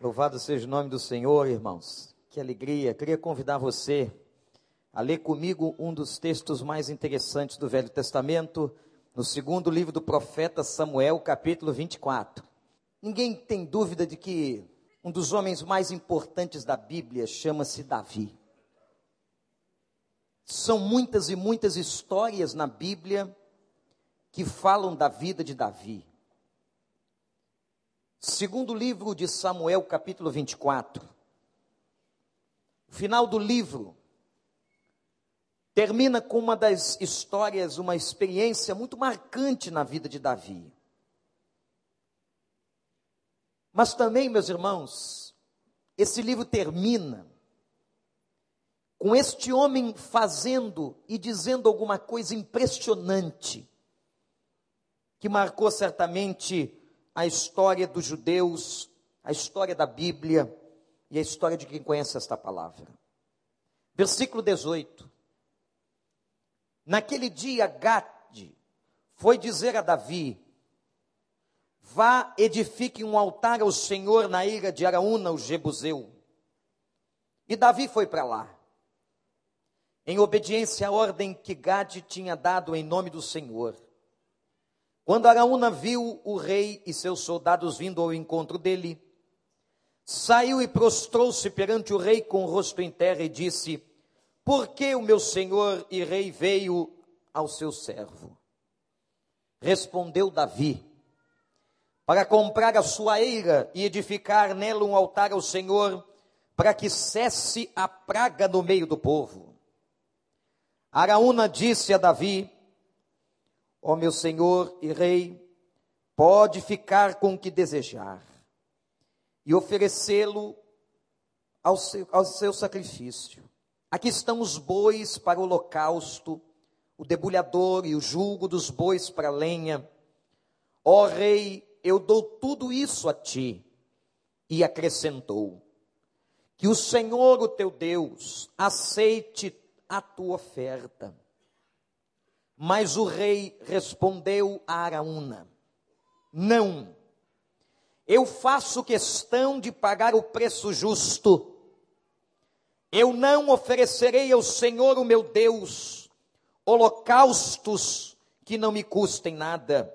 Louvado seja o nome do Senhor, irmãos. Que alegria. Queria convidar você a ler comigo um dos textos mais interessantes do Velho Testamento, no segundo livro do profeta Samuel, capítulo 24. Ninguém tem dúvida de que um dos homens mais importantes da Bíblia chama-se Davi. São muitas e muitas histórias na Bíblia que falam da vida de Davi. Segundo livro de Samuel, capítulo 24. O final do livro termina com uma das histórias, uma experiência muito marcante na vida de Davi. Mas também, meus irmãos, esse livro termina com este homem fazendo e dizendo alguma coisa impressionante, que marcou certamente a história dos judeus, a história da Bíblia e a história de quem conhece esta palavra. Versículo 18. Naquele dia, Gade foi dizer a Davi: Vá, edifique um altar ao Senhor na ilha de Araúna, o Jebuseu. E Davi foi para lá, em obediência à ordem que Gade tinha dado em nome do Senhor. Quando Araúna viu o rei e seus soldados vindo ao encontro dele, saiu e prostrou-se perante o rei com o rosto em terra e disse: Por que o meu senhor e rei veio ao seu servo? Respondeu Davi: Para comprar a sua eira e edificar nela um altar ao Senhor, para que cesse a praga no meio do povo. Araúna disse a Davi: Ó meu Senhor e Rei, pode ficar com o que desejar e oferecê-lo ao seu, ao seu sacrifício. Aqui estão os bois para o holocausto, o debulhador e o julgo dos bois para a lenha. Ó Rei, eu dou tudo isso a ti. E acrescentou: Que o Senhor, o teu Deus, aceite a tua oferta mas o rei respondeu a Araúna: Não, eu faço questão de pagar o preço justo. Eu não oferecerei ao Senhor, o meu Deus, holocaustos que não me custem nada.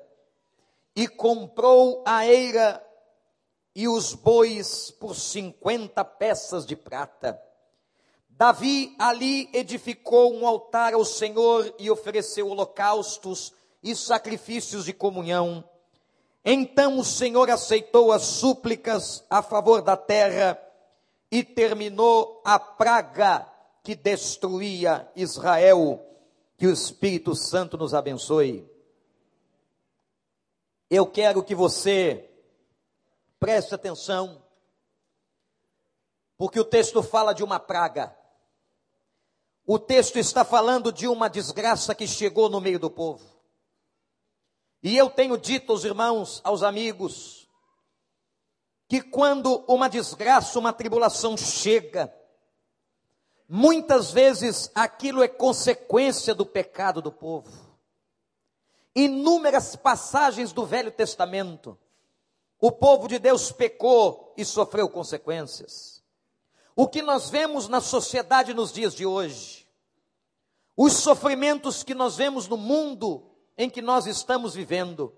E comprou a eira e os bois por cinquenta peças de prata. Davi ali edificou um altar ao Senhor e ofereceu holocaustos e sacrifícios de comunhão. Então o Senhor aceitou as súplicas a favor da terra e terminou a praga que destruía Israel. Que o Espírito Santo nos abençoe. Eu quero que você preste atenção, porque o texto fala de uma praga. O texto está falando de uma desgraça que chegou no meio do povo. E eu tenho dito aos irmãos, aos amigos, que quando uma desgraça, uma tribulação chega, muitas vezes aquilo é consequência do pecado do povo. Inúmeras passagens do Velho Testamento, o povo de Deus pecou e sofreu consequências o que nós vemos na sociedade nos dias de hoje, os sofrimentos que nós vemos no mundo em que nós estamos vivendo.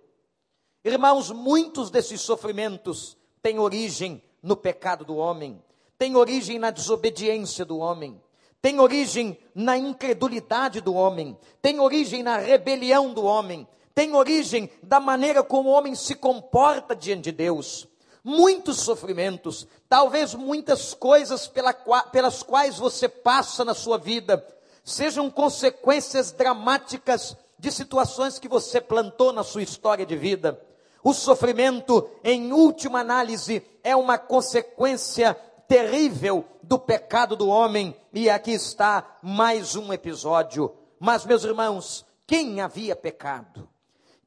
Irmãos, muitos desses sofrimentos têm origem no pecado do homem, têm origem na desobediência do homem, têm origem na incredulidade do homem, têm origem na rebelião do homem, têm origem da maneira como o homem se comporta diante de Deus muitos sofrimentos, talvez muitas coisas pela, pelas quais você passa na sua vida, sejam consequências dramáticas de situações que você plantou na sua história de vida. O sofrimento, em última análise, é uma consequência terrível do pecado do homem, e aqui está mais um episódio. Mas, meus irmãos, quem havia pecado?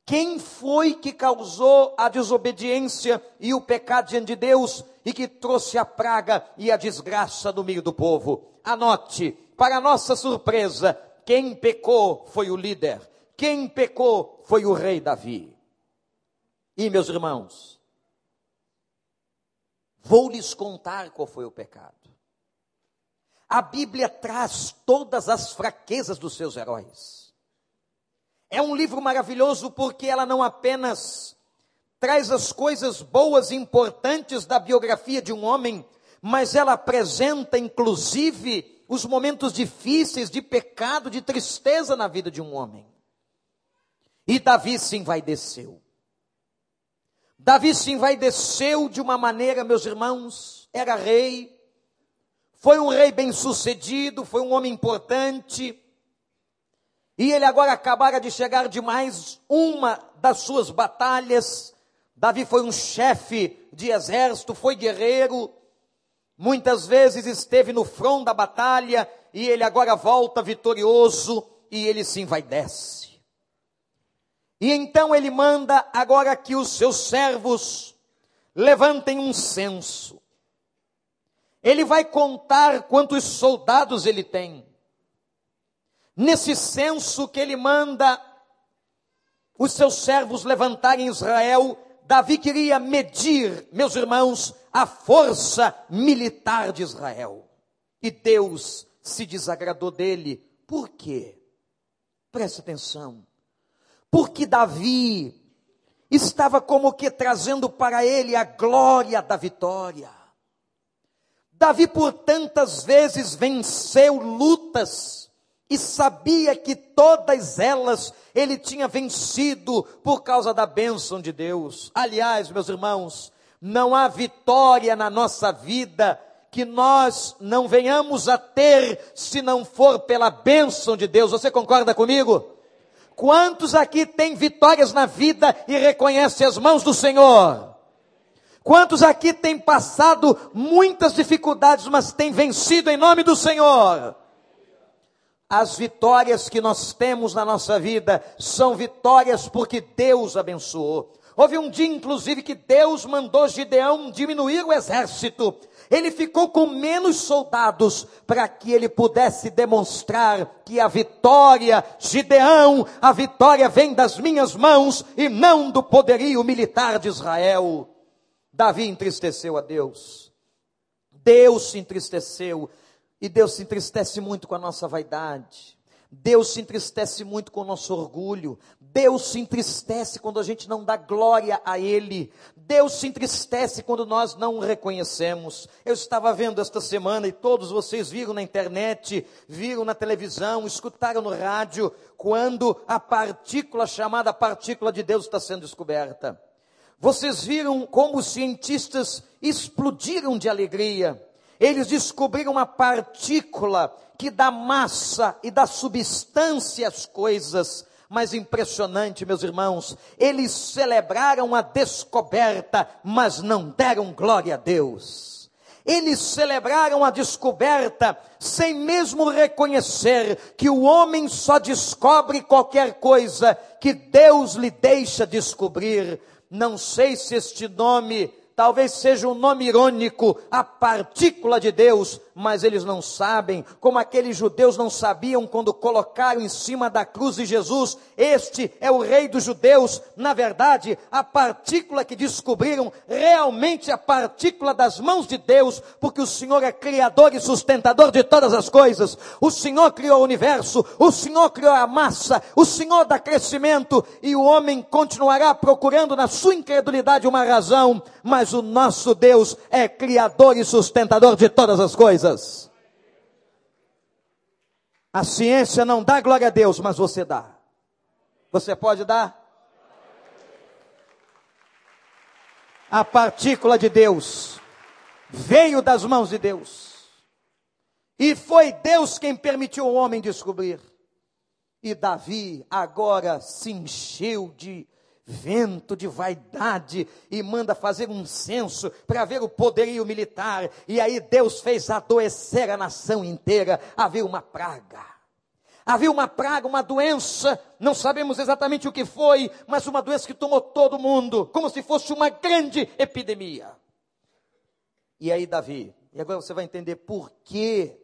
Quem foi que causou a desobediência e o pecado diante de Deus e que trouxe a praga e a desgraça no meio do povo? Anote, para nossa surpresa, quem pecou foi o líder, quem pecou foi o rei Davi. E meus irmãos, Vou lhes contar qual foi o pecado. A Bíblia traz todas as fraquezas dos seus heróis. É um livro maravilhoso porque ela não apenas traz as coisas boas e importantes da biografia de um homem, mas ela apresenta inclusive os momentos difíceis de pecado, de tristeza na vida de um homem. E Davi se envaideceu. Davi se envaideceu de uma maneira, meus irmãos, era rei, foi um rei bem sucedido, foi um homem importante, e ele agora acabara de chegar de mais uma das suas batalhas. Davi foi um chefe de exército, foi guerreiro, muitas vezes esteve no front da batalha, e ele agora volta vitorioso, e ele se envaidece. E então ele manda agora que os seus servos levantem um censo. Ele vai contar quantos soldados ele tem. Nesse censo que ele manda os seus servos levantarem em Israel, Davi queria medir, meus irmãos, a força militar de Israel. E Deus se desagradou dele. Por quê? Preste atenção porque Davi estava como que trazendo para ele a glória da vitória. Davi por tantas vezes venceu lutas e sabia que todas elas ele tinha vencido por causa da bênção de Deus. Aliás, meus irmãos, não há vitória na nossa vida que nós não venhamos a ter se não for pela bênção de Deus. Você concorda comigo? Quantos aqui têm vitórias na vida e reconhecem as mãos do Senhor? Quantos aqui têm passado muitas dificuldades, mas têm vencido em nome do Senhor? As vitórias que nós temos na nossa vida são vitórias porque Deus abençoou. Houve um dia, inclusive, que Deus mandou Gideão diminuir o exército ele ficou com menos soldados para que ele pudesse demonstrar que a vitória, Gideão, a vitória vem das minhas mãos e não do poderio militar de Israel. Davi entristeceu a Deus. Deus se entristeceu e Deus se entristece muito com a nossa vaidade. Deus se entristece muito com o nosso orgulho. Deus se entristece quando a gente não dá glória a Ele. Deus se entristece quando nós não o reconhecemos. Eu estava vendo esta semana e todos vocês viram na internet, viram na televisão, escutaram no rádio, quando a partícula chamada partícula de Deus está sendo descoberta. Vocês viram como os cientistas explodiram de alegria. Eles descobriram uma partícula que dá massa e dá substância às coisas mais impressionante, meus irmãos, eles celebraram a descoberta, mas não deram glória a Deus. Eles celebraram a descoberta sem mesmo reconhecer que o homem só descobre qualquer coisa que Deus lhe deixa descobrir. Não sei se este nome talvez seja um nome irônico, a partícula de Deus, mas eles não sabem, como aqueles judeus não sabiam quando colocaram em cima da cruz de Jesus, este é o rei dos judeus. Na verdade, a partícula que descobriram realmente a partícula das mãos de Deus, porque o Senhor é criador e sustentador de todas as coisas. O Senhor criou o universo, o Senhor criou a massa, o Senhor dá crescimento e o homem continuará procurando na sua incredulidade uma razão, mas o nosso Deus é criador e sustentador de todas as coisas. A ciência não dá glória a Deus, mas você dá. Você pode dar? A partícula de Deus veio das mãos de Deus. E foi Deus quem permitiu o homem descobrir. E Davi agora se encheu de vento de vaidade e manda fazer um censo para ver o poderio militar. E aí Deus fez adoecer a nação inteira. Havia uma praga. Havia uma praga, uma doença, não sabemos exatamente o que foi, mas uma doença que tomou todo mundo, como se fosse uma grande epidemia. E aí, Davi, e agora você vai entender por que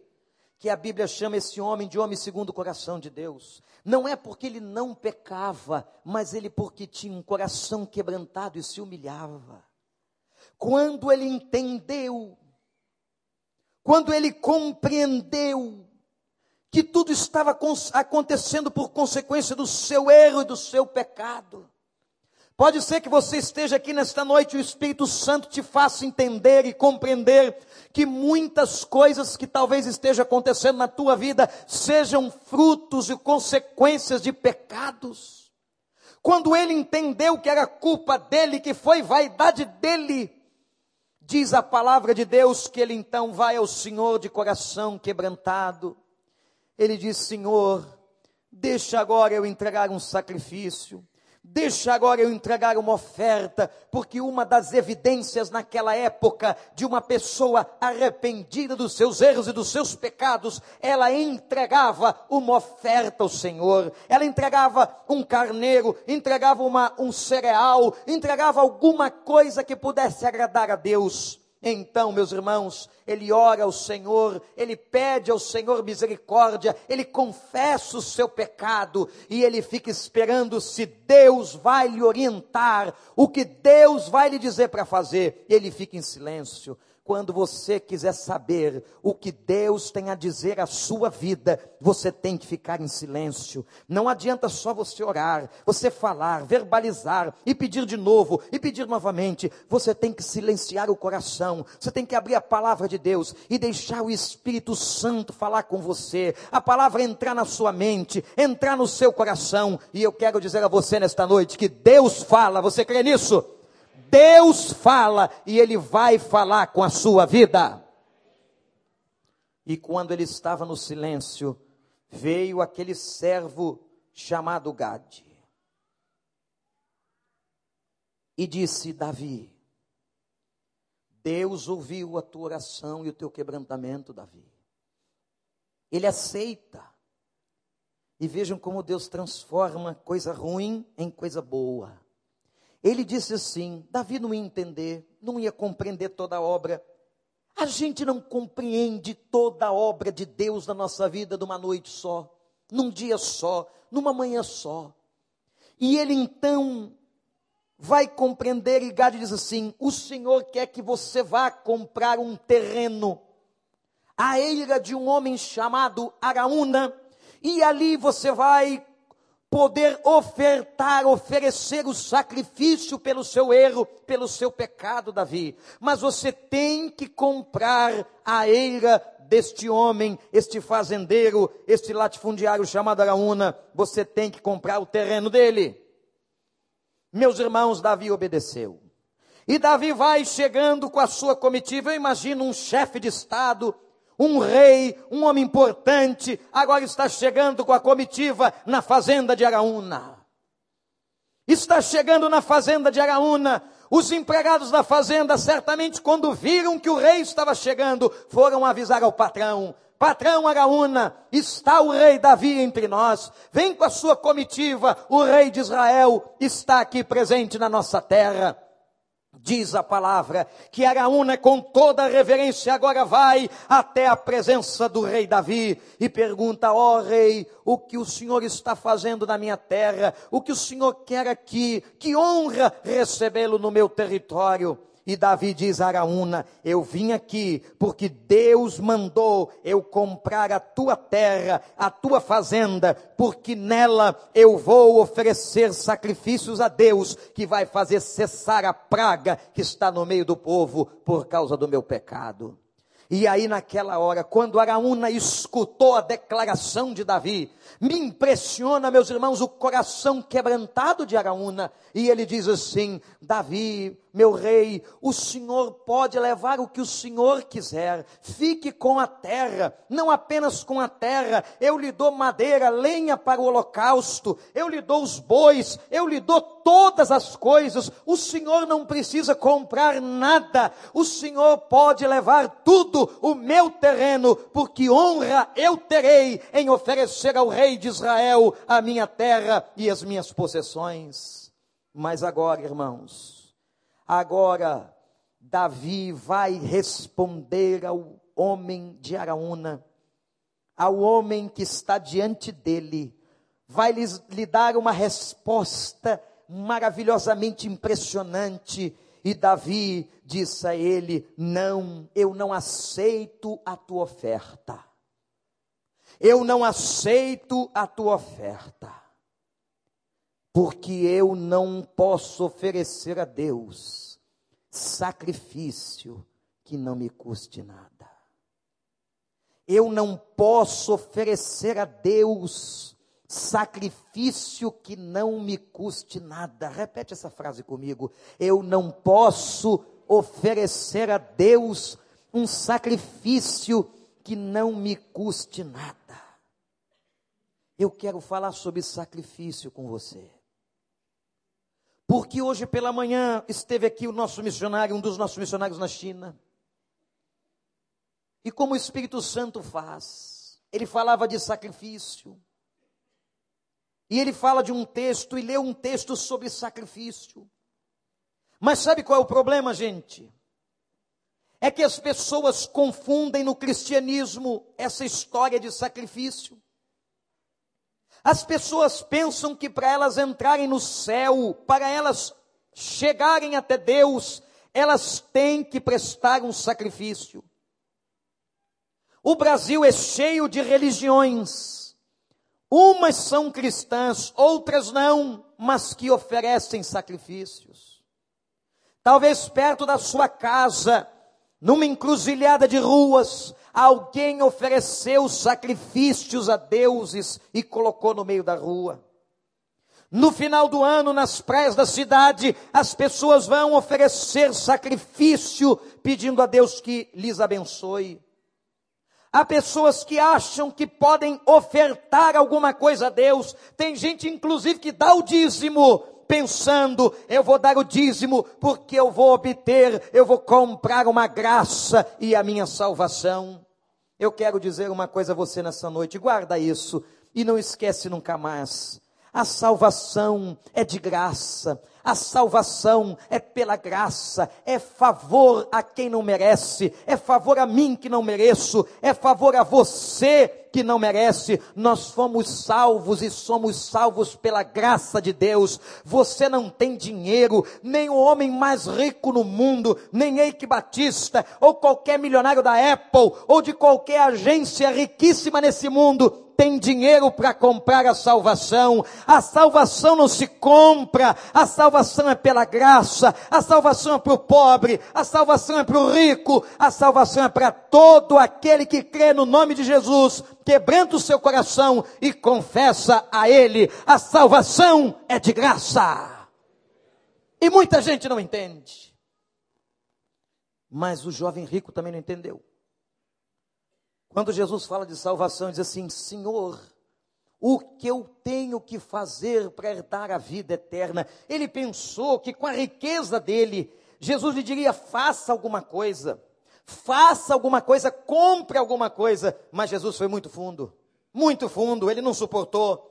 que a Bíblia chama esse homem de homem segundo o coração de Deus. Não é porque ele não pecava, mas ele porque tinha um coração quebrantado e se humilhava. quando ele entendeu, quando ele compreendeu que tudo estava acontecendo por consequência do seu erro e do seu pecado. Pode ser que você esteja aqui nesta noite e o Espírito Santo te faça entender e compreender que muitas coisas que talvez estejam acontecendo na tua vida sejam frutos e consequências de pecados. Quando ele entendeu que era culpa dele, que foi vaidade dele, diz a palavra de Deus que ele então vai ao Senhor de coração quebrantado. Ele diz: Senhor, deixa agora eu entregar um sacrifício Deixa agora eu entregar uma oferta, porque uma das evidências naquela época de uma pessoa arrependida dos seus erros e dos seus pecados, ela entregava uma oferta ao Senhor, ela entregava um carneiro, entregava uma, um cereal, entregava alguma coisa que pudesse agradar a Deus. Então, meus irmãos, ele ora ao Senhor, ele pede ao Senhor misericórdia, ele confessa o seu pecado e ele fica esperando se Deus vai lhe orientar, o que Deus vai lhe dizer para fazer. Ele fica em silêncio. Quando você quiser saber o que Deus tem a dizer à sua vida, você tem que ficar em silêncio. Não adianta só você orar, você falar, verbalizar e pedir de novo e pedir novamente. Você tem que silenciar o coração. Você tem que abrir a palavra de Deus e deixar o Espírito Santo falar com você. A palavra entrar na sua mente, entrar no seu coração. E eu quero dizer a você nesta noite que Deus fala. Você crê nisso? Deus fala e ele vai falar com a sua vida. E quando ele estava no silêncio, veio aquele servo chamado Gade. E disse: Davi, Deus ouviu a tua oração e o teu quebrantamento, Davi. Ele aceita. E vejam como Deus transforma coisa ruim em coisa boa. Ele disse assim: Davi não ia entender, não ia compreender toda a obra. A gente não compreende toda a obra de Deus na nossa vida numa noite só, num dia só, numa manhã só. E ele então vai compreender, e Gade diz assim: O Senhor quer que você vá comprar um terreno, a eira de um homem chamado Araúna, e ali você vai poder ofertar, oferecer o sacrifício pelo seu erro, pelo seu pecado, Davi. Mas você tem que comprar a eira deste homem, este fazendeiro, este latifundiário chamado Araúna. Você tem que comprar o terreno dele. Meus irmãos, Davi obedeceu. E Davi vai chegando com a sua comitiva. Eu imagino um chefe de estado um rei, um homem importante, agora está chegando com a comitiva na fazenda de Araúna. Está chegando na fazenda de Araúna. Os empregados da fazenda, certamente, quando viram que o rei estava chegando, foram avisar ao patrão: Patrão Araúna, está o rei Davi entre nós. Vem com a sua comitiva, o rei de Israel está aqui presente na nossa terra. Diz a palavra que Araúna, com toda reverência, agora vai até a presença do rei Davi e pergunta: Ó oh, rei, o que o senhor está fazendo na minha terra? O que o senhor quer aqui? Que honra recebê-lo no meu território. E Davi diz a Araúna: Eu vim aqui porque Deus mandou eu comprar a tua terra, a tua fazenda, porque nela eu vou oferecer sacrifícios a Deus, que vai fazer cessar a praga que está no meio do povo por causa do meu pecado. E aí, naquela hora, quando Araúna escutou a declaração de Davi, me impressiona, meus irmãos, o coração quebrantado de Araúna. E ele diz assim: Davi, meu rei, o Senhor pode levar o que o Senhor quiser, fique com a terra, não apenas com a terra, eu lhe dou madeira, lenha para o holocausto, eu lhe dou os bois, eu lhe dou todas as coisas, o Senhor não precisa comprar nada, o Senhor pode levar tudo, o meu terreno, porque honra eu terei em oferecer ao rei de Israel a minha terra e as minhas possessões. Mas agora, irmãos, Agora, Davi vai responder ao homem de Araúna, ao homem que está diante dele, vai lhe dar uma resposta maravilhosamente impressionante. E Davi disse a ele: Não, eu não aceito a tua oferta. Eu não aceito a tua oferta. Porque eu não posso oferecer a Deus sacrifício que não me custe nada. Eu não posso oferecer a Deus sacrifício que não me custe nada. Repete essa frase comigo. Eu não posso oferecer a Deus um sacrifício que não me custe nada. Eu quero falar sobre sacrifício com você. Porque hoje pela manhã esteve aqui o nosso missionário, um dos nossos missionários na China. E como o Espírito Santo faz? Ele falava de sacrifício. E ele fala de um texto e leu um texto sobre sacrifício. Mas sabe qual é o problema, gente? É que as pessoas confundem no cristianismo essa história de sacrifício. As pessoas pensam que para elas entrarem no céu, para elas chegarem até Deus, elas têm que prestar um sacrifício. O Brasil é cheio de religiões. Umas são cristãs, outras não, mas que oferecem sacrifícios. Talvez perto da sua casa, numa encruzilhada de ruas, alguém ofereceu sacrifícios a deuses e colocou no meio da rua. No final do ano, nas praias da cidade, as pessoas vão oferecer sacrifício, pedindo a Deus que lhes abençoe. Há pessoas que acham que podem ofertar alguma coisa a Deus. Tem gente, inclusive, que dá o dízimo, pensando, eu vou dar o dízimo porque eu vou obter, eu vou comprar uma graça e a minha salvação. Eu quero dizer uma coisa a você nessa noite, guarda isso e não esquece nunca mais. A salvação é de graça. A salvação é pela graça, é favor a quem não merece, é favor a mim que não mereço, é favor a você que não merece. Nós fomos salvos e somos salvos pela graça de Deus. Você não tem dinheiro, nem o homem mais rico no mundo, nem Eike Batista, ou qualquer milionário da Apple, ou de qualquer agência riquíssima nesse mundo, tem dinheiro para comprar a salvação. A salvação não se compra, a salvação é pela graça, a salvação é para o pobre, a salvação é para o rico, a salvação é para todo aquele que crê no nome de Jesus, quebranta o seu coração e confessa a Ele. A salvação é de graça. E muita gente não entende. Mas o jovem rico também não entendeu. Quando Jesus fala de salvação, diz assim: Senhor, o que eu tenho que fazer para herdar a vida eterna? Ele pensou que com a riqueza dele, Jesus lhe diria: faça alguma coisa, faça alguma coisa, compre alguma coisa. Mas Jesus foi muito fundo, muito fundo, ele não suportou.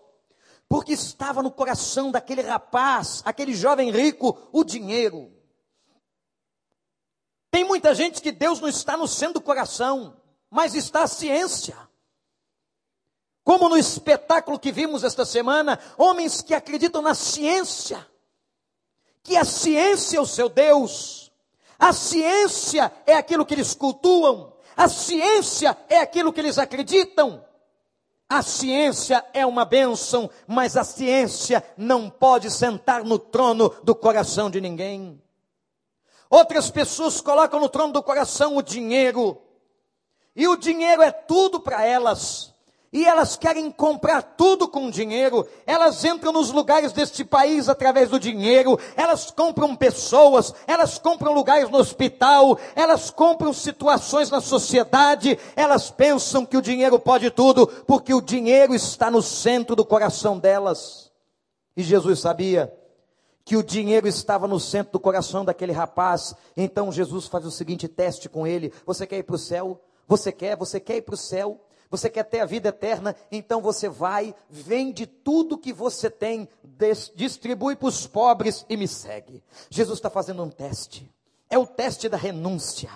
Porque estava no coração daquele rapaz, aquele jovem rico, o dinheiro. Tem muita gente que Deus não está no centro do coração mas está a ciência. Como no espetáculo que vimos esta semana, homens que acreditam na ciência, que a ciência é o seu Deus, a ciência é aquilo que eles cultuam, a ciência é aquilo que eles acreditam. A ciência é uma bênção, mas a ciência não pode sentar no trono do coração de ninguém. Outras pessoas colocam no trono do coração o dinheiro, e o dinheiro é tudo para elas. E elas querem comprar tudo com dinheiro. Elas entram nos lugares deste país através do dinheiro. Elas compram pessoas. Elas compram lugares no hospital. Elas compram situações na sociedade. Elas pensam que o dinheiro pode tudo, porque o dinheiro está no centro do coração delas. E Jesus sabia que o dinheiro estava no centro do coração daquele rapaz. Então Jesus faz o seguinte teste com ele: Você quer ir para o céu? Você quer? Você quer ir para o céu? Você quer ter a vida eterna? Então você vai, vende tudo que você tem, distribui para os pobres e me segue. Jesus está fazendo um teste. É o teste da renúncia.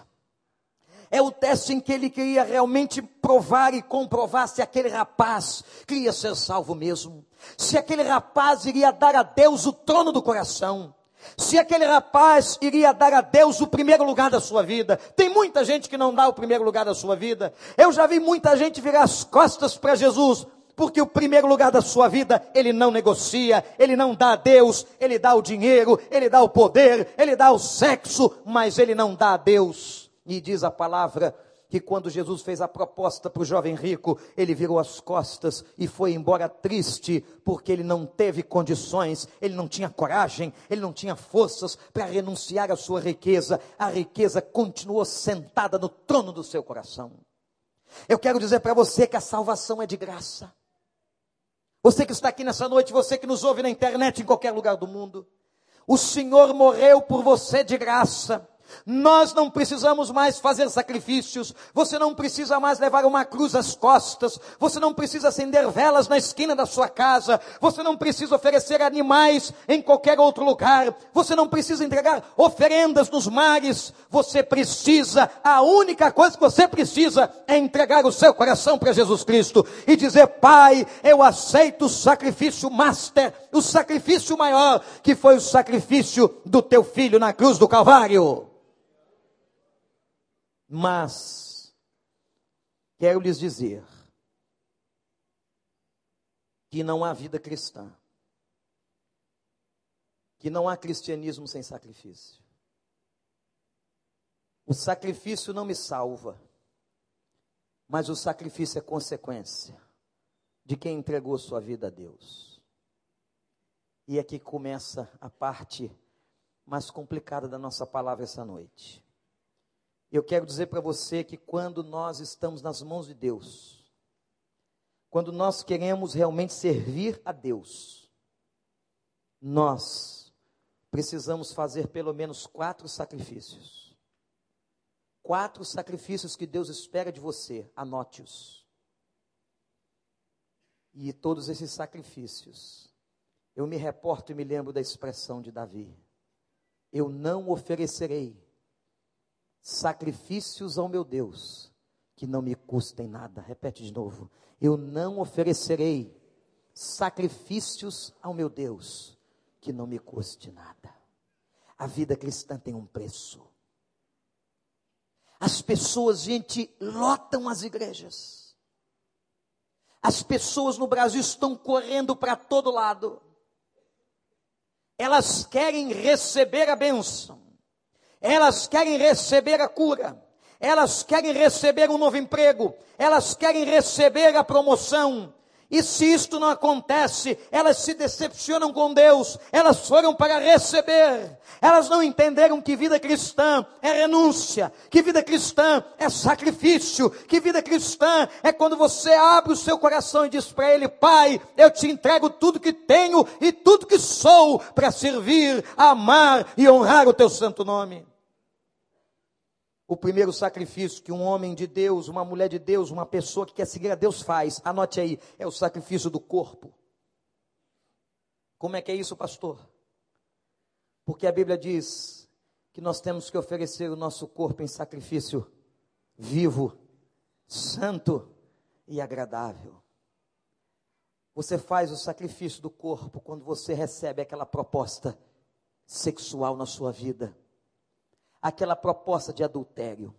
É o teste em que ele queria realmente provar e comprovar se aquele rapaz queria ser salvo mesmo. Se aquele rapaz iria dar a Deus o trono do coração se aquele rapaz iria dar a Deus o primeiro lugar da sua vida. Tem muita gente que não dá o primeiro lugar da sua vida. Eu já vi muita gente virar as costas para Jesus, porque o primeiro lugar da sua vida ele não negocia, ele não dá a Deus, ele dá o dinheiro, ele dá o poder, ele dá o sexo, mas ele não dá a Deus. E diz a palavra que quando Jesus fez a proposta para o jovem rico, ele virou as costas e foi embora triste, porque ele não teve condições, ele não tinha coragem, ele não tinha forças para renunciar à sua riqueza. A riqueza continuou sentada no trono do seu coração. Eu quero dizer para você que a salvação é de graça. Você que está aqui nessa noite, você que nos ouve na internet, em qualquer lugar do mundo, o Senhor morreu por você de graça. Nós não precisamos mais fazer sacrifícios, você não precisa mais levar uma cruz às costas, você não precisa acender velas na esquina da sua casa, você não precisa oferecer animais em qualquer outro lugar, você não precisa entregar oferendas nos mares, você precisa, a única coisa que você precisa é entregar o seu coração para Jesus Cristo e dizer: Pai, eu aceito o sacrifício master, o sacrifício maior, que foi o sacrifício do teu filho na cruz do Calvário. Mas, quero lhes dizer, que não há vida cristã, que não há cristianismo sem sacrifício. O sacrifício não me salva, mas o sacrifício é consequência de quem entregou sua vida a Deus. E aqui começa a parte mais complicada da nossa palavra essa noite. Eu quero dizer para você que quando nós estamos nas mãos de Deus, quando nós queremos realmente servir a Deus, nós precisamos fazer pelo menos quatro sacrifícios. Quatro sacrifícios que Deus espera de você, anote-os. E todos esses sacrifícios, eu me reporto e me lembro da expressão de Davi: Eu não oferecerei sacrifícios ao meu Deus que não me custem nada. Repete de novo. Eu não oferecerei sacrifícios ao meu Deus que não me custe nada. A vida cristã tem um preço. As pessoas, gente, lotam as igrejas. As pessoas no Brasil estão correndo para todo lado. Elas querem receber a bênção elas querem receber a cura, elas querem receber um novo emprego, elas querem receber a promoção. E se isto não acontece, elas se decepcionam com Deus, elas foram para receber, elas não entenderam que vida cristã é renúncia, que vida cristã é sacrifício, que vida cristã é quando você abre o seu coração e diz para Ele: Pai, eu te entrego tudo que tenho e tudo que sou para servir, amar e honrar o teu santo nome. O primeiro sacrifício que um homem de Deus, uma mulher de Deus, uma pessoa que quer seguir a Deus faz, anote aí, é o sacrifício do corpo. Como é que é isso, pastor? Porque a Bíblia diz que nós temos que oferecer o nosso corpo em sacrifício vivo, santo e agradável. Você faz o sacrifício do corpo quando você recebe aquela proposta sexual na sua vida aquela proposta de adultério,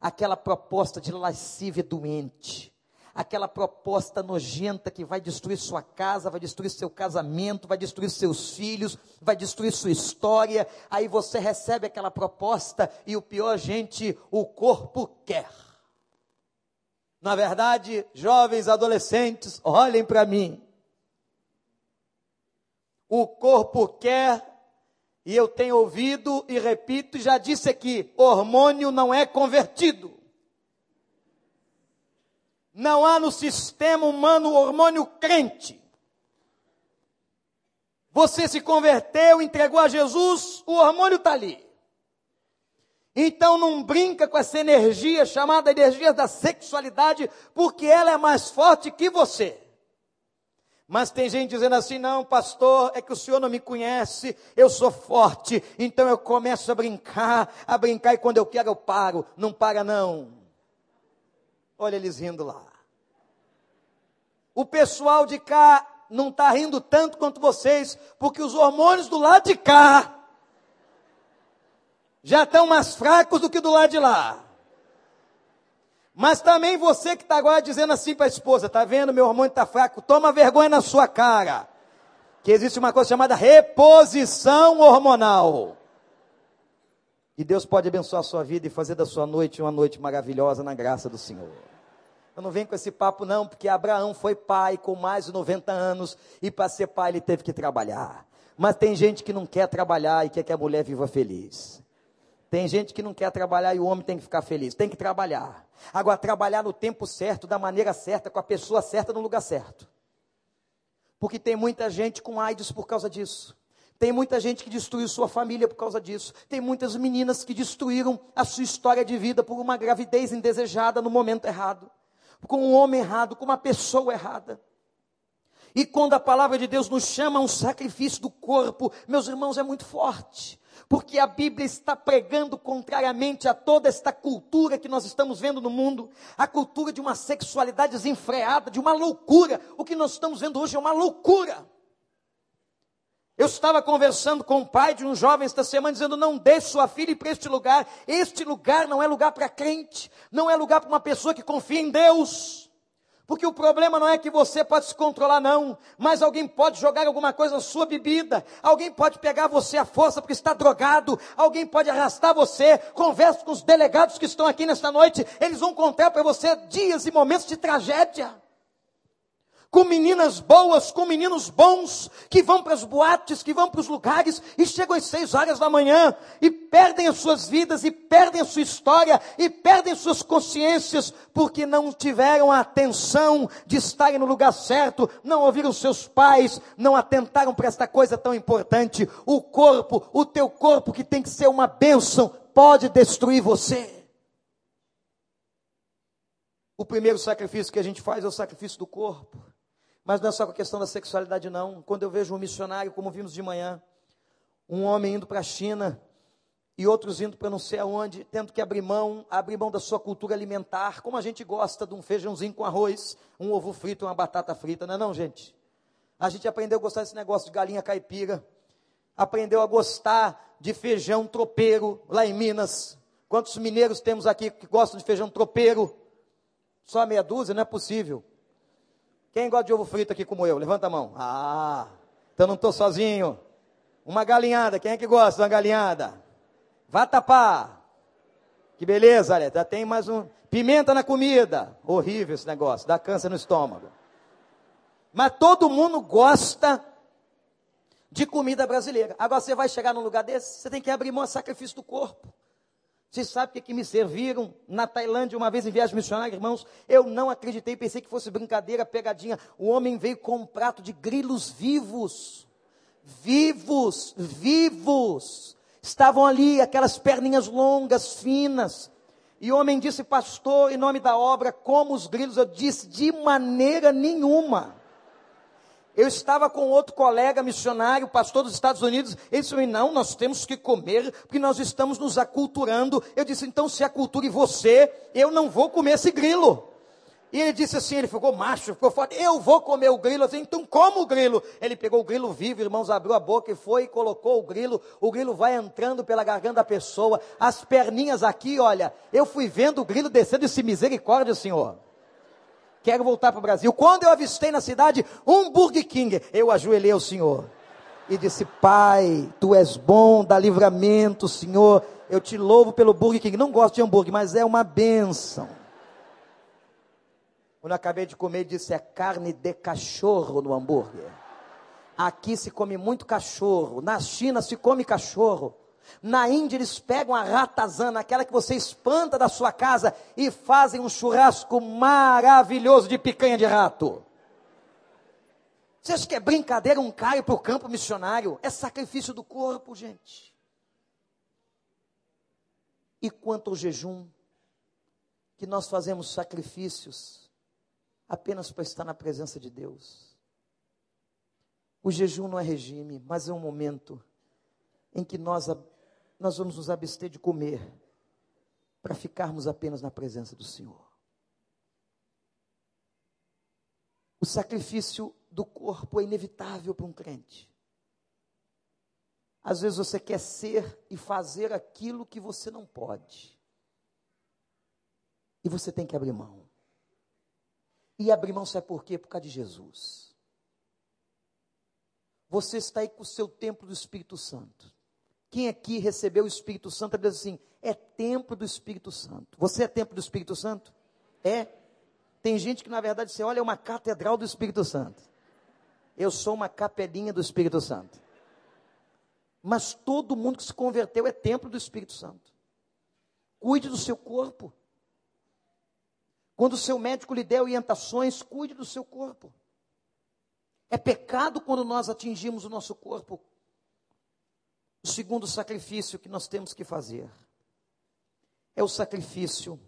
aquela proposta de lascívia doente, aquela proposta nojenta que vai destruir sua casa, vai destruir seu casamento, vai destruir seus filhos, vai destruir sua história. Aí você recebe aquela proposta e o pior, gente, o corpo quer. Na verdade, jovens, adolescentes, olhem para mim. O corpo quer e eu tenho ouvido e repito, já disse aqui: hormônio não é convertido. Não há no sistema humano hormônio crente. Você se converteu, entregou a Jesus, o hormônio está ali. Então não brinca com essa energia chamada energia da sexualidade, porque ela é mais forte que você. Mas tem gente dizendo assim: não, pastor, é que o senhor não me conhece, eu sou forte, então eu começo a brincar, a brincar e quando eu quero eu paro. Não para, não. Olha eles rindo lá. O pessoal de cá não está rindo tanto quanto vocês, porque os hormônios do lado de cá já estão mais fracos do que do lado de lá. Mas também você que está agora dizendo assim para a esposa, tá vendo, meu hormônio está fraco, toma vergonha na sua cara. Que existe uma coisa chamada reposição hormonal. E Deus pode abençoar a sua vida e fazer da sua noite uma noite maravilhosa na graça do Senhor. Eu não venho com esse papo não, porque Abraão foi pai com mais de 90 anos e para ser pai ele teve que trabalhar. Mas tem gente que não quer trabalhar e quer que a mulher viva feliz. Tem gente que não quer trabalhar e o homem tem que ficar feliz. Tem que trabalhar. Agora, trabalhar no tempo certo, da maneira certa, com a pessoa certa, no lugar certo. Porque tem muita gente com AIDS por causa disso. Tem muita gente que destruiu sua família por causa disso. Tem muitas meninas que destruíram a sua história de vida por uma gravidez indesejada no momento errado. Com um homem errado, com uma pessoa errada. E quando a palavra de Deus nos chama a um sacrifício do corpo, meus irmãos, é muito forte porque a Bíblia está pregando contrariamente a toda esta cultura que nós estamos vendo no mundo, a cultura de uma sexualidade desenfreada, de uma loucura. O que nós estamos vendo hoje é uma loucura. Eu estava conversando com o pai de um jovem esta semana, dizendo: não deixe sua filha ir para este lugar. Este lugar não é lugar para crente, não é lugar para uma pessoa que confia em Deus. Porque o problema não é que você pode se controlar, não. Mas alguém pode jogar alguma coisa na sua bebida. Alguém pode pegar você à força porque está drogado. Alguém pode arrastar você. Converse com os delegados que estão aqui nesta noite. Eles vão contar para você dias e momentos de tragédia com meninas boas, com meninos bons, que vão para as boates, que vão para os lugares e chegam às seis horas da manhã e perdem as suas vidas, e perdem a sua história, e perdem suas consciências, porque não tiveram a atenção de estarem no lugar certo, não ouviram seus pais, não atentaram para esta coisa tão importante. O corpo, o teu corpo que tem que ser uma bênção, pode destruir você. O primeiro sacrifício que a gente faz é o sacrifício do corpo. Mas não é só com a questão da sexualidade, não. Quando eu vejo um missionário, como vimos de manhã, um homem indo para a China e outros indo para não sei aonde, tendo que abrir mão, abrir mão da sua cultura alimentar, como a gente gosta de um feijãozinho com arroz, um ovo frito, uma batata frita, não é não, gente? A gente aprendeu a gostar desse negócio de galinha caipira, aprendeu a gostar de feijão tropeiro lá em Minas. Quantos mineiros temos aqui que gostam de feijão tropeiro? Só meia dúzia, não é possível. Quem gosta de ovo frito aqui como eu? Levanta a mão. Ah, então não estou sozinho. Uma galinhada, quem é que gosta de uma galinhada? Vá tapar. Que beleza, olha, já tem mais um. Pimenta na comida. Horrível esse negócio, dá câncer no estômago. Mas todo mundo gosta de comida brasileira. Agora você vai chegar num lugar desse, você tem que abrir mão do sacrifício do corpo. Você sabe o que, que me serviram na Tailândia uma vez em viagem missionária, irmãos? Eu não acreditei, pensei que fosse brincadeira, pegadinha. O homem veio com um prato de grilos vivos. Vivos, vivos. Estavam ali aquelas perninhas longas, finas. E o homem disse, pastor, em nome da obra, como os grilos? Eu disse, de maneira nenhuma. Eu estava com outro colega missionário, pastor dos Estados Unidos. Ele disse: Não, nós temos que comer, porque nós estamos nos aculturando. Eu disse: Então, se aculture você, eu não vou comer esse grilo. E ele disse assim: Ele ficou macho, ficou forte. Eu vou comer o grilo. Assim, então, como o grilo? Ele pegou o grilo vivo, irmãos, abriu a boca e foi e colocou o grilo. O grilo vai entrando pela garganta da pessoa. As perninhas aqui, olha. Eu fui vendo o grilo descendo esse misericórdia, Senhor quero voltar para o Brasil. Quando eu avistei na cidade um Burger King, eu ajoelhei ao Senhor e disse: Pai, tu és bom, dá livramento, Senhor. Eu te louvo pelo Burger King. Não gosto de hambúrguer, mas é uma benção. Quando eu acabei de comer, disse: é carne de cachorro no hambúrguer. Aqui se come muito cachorro. Na China se come cachorro. Na Índia eles pegam a ratazana, aquela que você espanta da sua casa, e fazem um churrasco maravilhoso de picanha de rato. Você acha que é brincadeira um cara ir para o campo missionário? É sacrifício do corpo, gente. E quanto ao jejum, que nós fazemos sacrifícios apenas para estar na presença de Deus. O jejum não é regime, mas é um momento em que nós nós vamos nos abster de comer para ficarmos apenas na presença do Senhor. O sacrifício do corpo é inevitável para um crente. Às vezes você quer ser e fazer aquilo que você não pode. E você tem que abrir mão. E abrir mão, sabe por quê? Por causa de Jesus. Você está aí com o seu templo do Espírito Santo. Quem aqui recebeu o Espírito Santo, diz assim: é templo do Espírito Santo. Você é templo do Espírito Santo? É. Tem gente que, na verdade, você olha, é uma catedral do Espírito Santo. Eu sou uma capelinha do Espírito Santo. Mas todo mundo que se converteu é templo do Espírito Santo. Cuide do seu corpo. Quando o seu médico lhe der orientações, cuide do seu corpo. É pecado quando nós atingimos o nosso corpo. O segundo sacrifício que nós temos que fazer é o sacrifício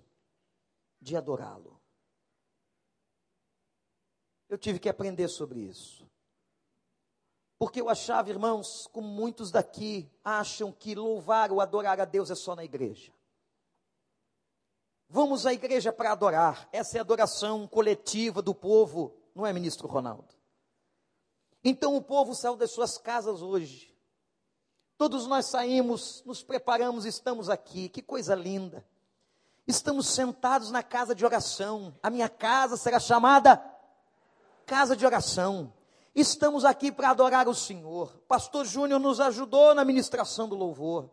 de adorá-lo. Eu tive que aprender sobre isso. Porque eu achava, irmãos, como muitos daqui acham que louvar ou adorar a Deus é só na igreja. Vamos à igreja para adorar. Essa é a adoração coletiva do povo, não é, ministro Ronaldo? Então o povo saiu das suas casas hoje. Todos nós saímos, nos preparamos, estamos aqui. Que coisa linda. Estamos sentados na casa de oração. A minha casa será chamada casa de oração. Estamos aqui para adorar o Senhor. Pastor Júnior nos ajudou na ministração do louvor,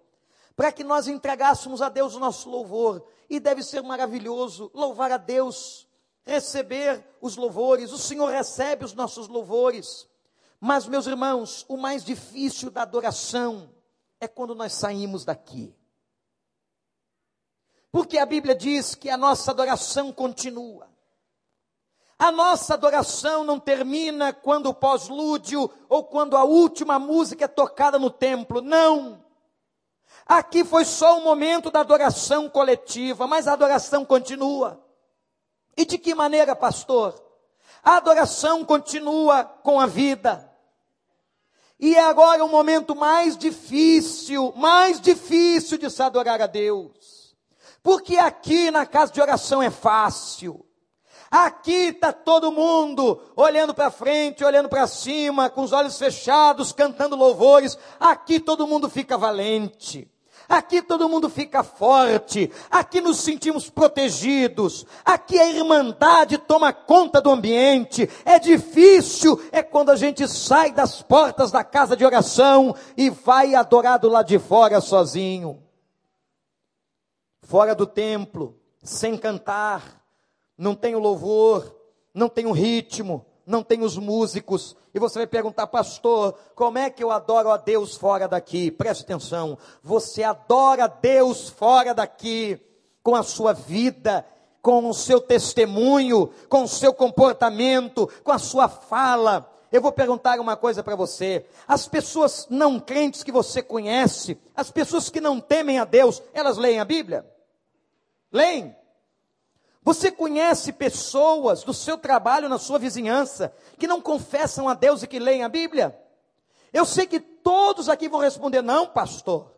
para que nós entregássemos a Deus o nosso louvor. E deve ser maravilhoso louvar a Deus, receber os louvores. O Senhor recebe os nossos louvores. Mas, meus irmãos, o mais difícil da adoração é quando nós saímos daqui. Porque a Bíblia diz que a nossa adoração continua. A nossa adoração não termina quando o pós-lúdio ou quando a última música é tocada no templo. Não. Aqui foi só o momento da adoração coletiva, mas a adoração continua. E de que maneira, pastor? A adoração continua com a vida. E é agora o momento mais difícil, mais difícil de se adorar a Deus. Porque aqui na casa de oração é fácil. Aqui está todo mundo olhando para frente, olhando para cima, com os olhos fechados, cantando louvores. Aqui todo mundo fica valente. Aqui todo mundo fica forte. Aqui nos sentimos protegidos. Aqui a irmandade toma conta do ambiente. É difícil é quando a gente sai das portas da casa de oração e vai adorar do lado de fora sozinho. Fora do templo, sem cantar, não tem o louvor, não tem o ritmo, não tem os músicos. E você vai perguntar, pastor, como é que eu adoro a Deus fora daqui? Preste atenção. Você adora a Deus fora daqui, com a sua vida, com o seu testemunho, com o seu comportamento, com a sua fala. Eu vou perguntar uma coisa para você. As pessoas não crentes que você conhece, as pessoas que não temem a Deus, elas leem a Bíblia? Leem? Você conhece pessoas do seu trabalho, na sua vizinhança, que não confessam a Deus e que leem a Bíblia? Eu sei que todos aqui vão responder: não, pastor.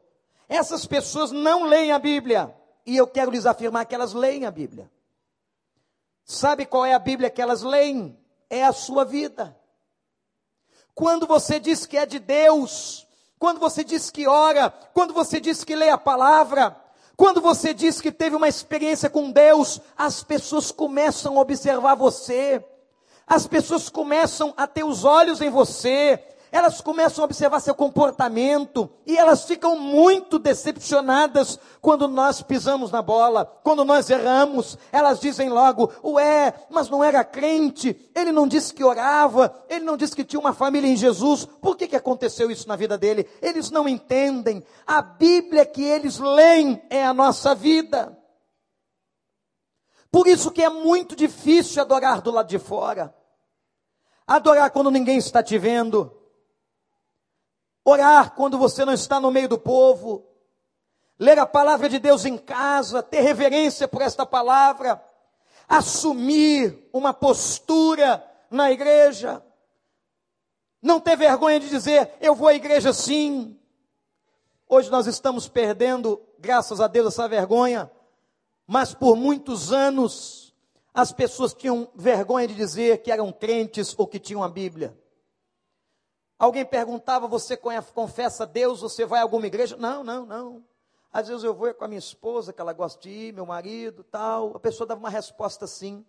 Essas pessoas não leem a Bíblia. E eu quero lhes afirmar que elas leem a Bíblia. Sabe qual é a Bíblia que elas leem? É a sua vida. Quando você diz que é de Deus, quando você diz que ora, quando você diz que lê a palavra, quando você diz que teve uma experiência com Deus, as pessoas começam a observar você, as pessoas começam a ter os olhos em você, elas começam a observar seu comportamento e elas ficam muito decepcionadas quando nós pisamos na bola, quando nós erramos. Elas dizem logo: Ué, mas não era crente, ele não disse que orava, ele não disse que tinha uma família em Jesus, por que, que aconteceu isso na vida dele? Eles não entendem. A Bíblia que eles leem é a nossa vida. Por isso que é muito difícil adorar do lado de fora. Adorar quando ninguém está te vendo orar quando você não está no meio do povo, ler a palavra de Deus em casa, ter reverência por esta palavra, assumir uma postura na igreja, não ter vergonha de dizer, eu vou à igreja sim. Hoje nós estamos perdendo, graças a Deus, essa vergonha, mas por muitos anos as pessoas tinham vergonha de dizer que eram crentes ou que tinham a Bíblia. Alguém perguntava: Você confessa Deus? Você vai a alguma igreja? Não, não, não. Às vezes eu vou com a minha esposa, que ela gosta de ir, meu marido, tal. A pessoa dava uma resposta assim.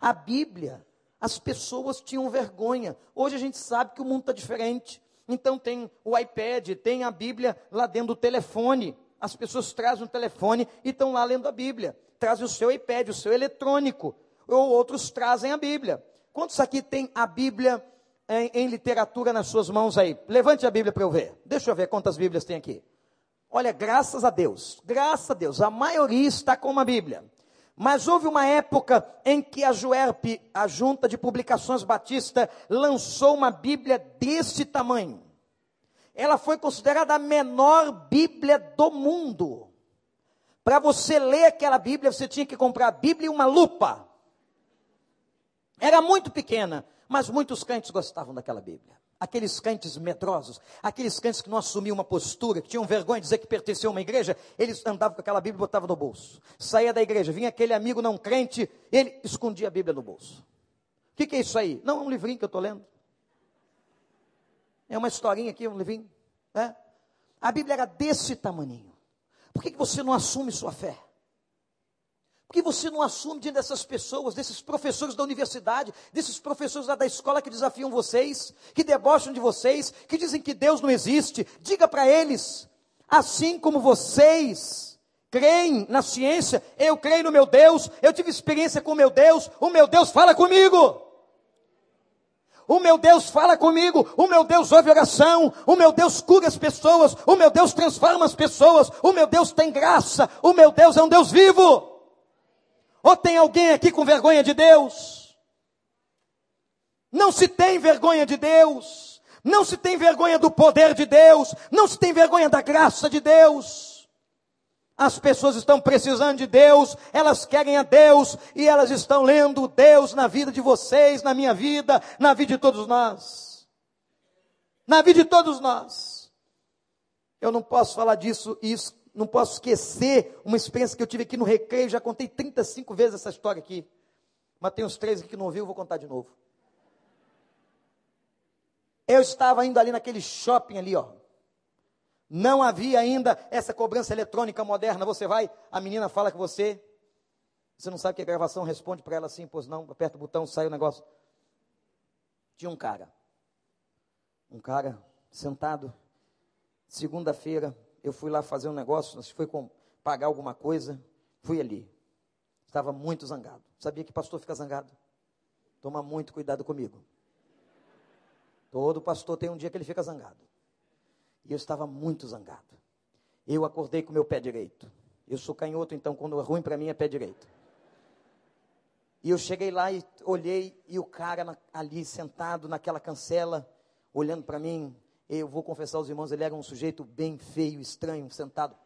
A Bíblia, as pessoas tinham vergonha. Hoje a gente sabe que o mundo está diferente. Então tem o iPad, tem a Bíblia lá dentro do telefone. As pessoas trazem o telefone e estão lá lendo a Bíblia. Trazem o seu iPad, o seu eletrônico. Ou outros trazem a Bíblia. Quantos aqui tem a Bíblia em, em literatura nas suas mãos aí? Levante a Bíblia para eu ver. Deixa eu ver quantas Bíblias tem aqui. Olha, graças a Deus, graças a Deus, a maioria está com uma Bíblia. Mas houve uma época em que a JUERP, a Junta de Publicações Batista, lançou uma Bíblia desse tamanho. Ela foi considerada a menor Bíblia do mundo. Para você ler aquela Bíblia, você tinha que comprar a Bíblia e uma lupa. Era muito pequena, mas muitos crentes gostavam daquela Bíblia. Aqueles crentes medrosos, aqueles crentes que não assumiam uma postura, que tinham vergonha de dizer que pertenciam a uma igreja, eles andavam com aquela Bíblia e botavam no bolso. Saía da igreja, vinha aquele amigo não crente, ele escondia a Bíblia no bolso. O que, que, é isso aí? Não, é um livrinho que eu estou lendo. É uma historinha aqui, um livrinho. Né? A Bíblia era desse tamaninho. Por que, que você não assume sua fé? Por que você não assume diante dessas pessoas, desses professores da universidade, desses professores lá da escola que desafiam vocês, que debocham de vocês, que dizem que Deus não existe? Diga para eles, assim como vocês creem na ciência, eu creio no meu Deus, eu tive experiência com o meu Deus, o meu Deus fala comigo. O meu Deus fala comigo, o meu Deus ouve oração, o meu Deus cura as pessoas, o meu Deus transforma as pessoas, o meu Deus tem graça, o meu Deus é um Deus vivo. Ou tem alguém aqui com vergonha de Deus? Não se tem vergonha de Deus. Não se tem vergonha do poder de Deus. Não se tem vergonha da graça de Deus. As pessoas estão precisando de Deus, elas querem a Deus e elas estão lendo Deus na vida de vocês, na minha vida, na vida de todos nós. Na vida de todos nós. Eu não posso falar disso e não posso esquecer uma experiência que eu tive aqui no recreio, já contei 35 vezes essa história aqui. Mas tem uns três aqui que não ouviu, vou contar de novo. Eu estava indo ali naquele shopping ali, ó. Não havia ainda essa cobrança eletrônica moderna. Você vai, a menina fala que você. Você não sabe que a gravação responde para ela assim, pois não, aperta o botão, sai o negócio. Tinha um cara. Um cara sentado, segunda-feira, eu fui lá fazer um negócio, se foi com, pagar alguma coisa, fui ali. Estava muito zangado. Sabia que pastor fica zangado? Toma muito cuidado comigo. Todo pastor tem um dia que ele fica zangado. E eu estava muito zangado. Eu acordei com meu pé direito. Eu sou canhoto, então quando é ruim para mim é pé direito. E eu cheguei lá e olhei, e o cara ali sentado naquela cancela, olhando para mim, eu vou confessar aos irmãos, ele era um sujeito bem feio, estranho, sentado,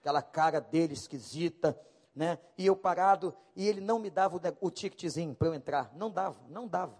aquela cara dele esquisita, né? E eu parado, e ele não me dava o, o ticketzinho para eu entrar. Não dava, não dava.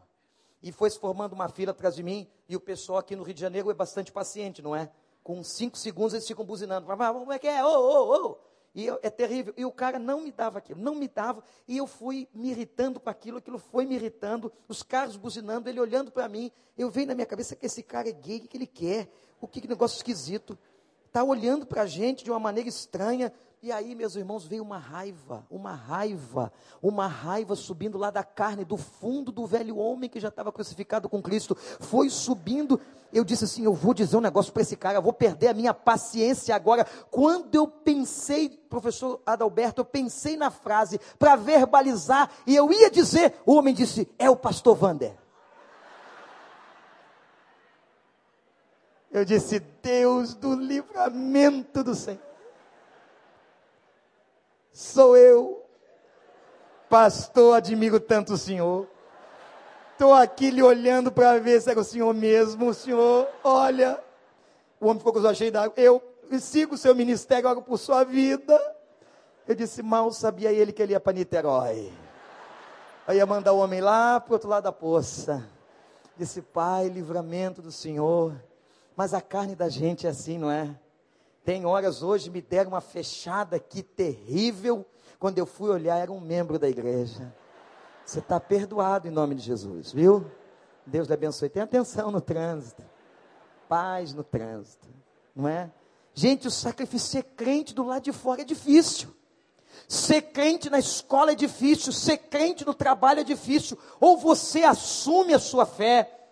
E foi se formando uma fila atrás de mim, e o pessoal aqui no Rio de Janeiro é bastante paciente, não é? Com cinco segundos eles ficam buzinando. Como é que é? Ô, ô, ô. E eu, é terrível. E o cara não me dava aquilo, não me dava. E eu fui me irritando com aquilo, aquilo foi me irritando. Os carros buzinando, ele olhando para mim. Eu vejo na minha cabeça que esse cara é gay, o que ele quer? O que, que negócio esquisito. Está olhando para a gente de uma maneira estranha. E aí, meus irmãos, veio uma raiva, uma raiva, uma raiva subindo lá da carne, do fundo do velho homem que já estava crucificado com Cristo. Foi subindo. Eu disse assim: eu vou dizer um negócio para esse cara, eu vou perder a minha paciência agora. Quando eu pensei, professor Adalberto, eu pensei na frase para verbalizar, e eu ia dizer, o homem disse: é o pastor Vander. Eu disse: Deus do livramento do Senhor sou eu. Pastor, admiro tanto o senhor. Estou aqui lhe olhando para ver se é o senhor mesmo. O senhor, olha. O homem ficou com os olhos cheios d'água. Eu sigo o seu ministério, oro por sua vida. Eu disse, mal sabia ele que ele ia para Niterói. Eu ia mandar o homem lá para o outro lado da poça. Disse, pai, livramento do Senhor. Mas a carne da gente é assim, não é? Tem horas hoje me deram uma fechada aqui terrível. Quando eu fui olhar, era um membro da igreja. Você está perdoado em nome de Jesus, viu? Deus lhe abençoe. Tenha atenção no trânsito. paz no trânsito, não é? Gente, o sacrifício ser crente do lado de fora é difícil. Ser crente na escola é difícil, ser crente no trabalho é difícil. Ou você assume a sua fé,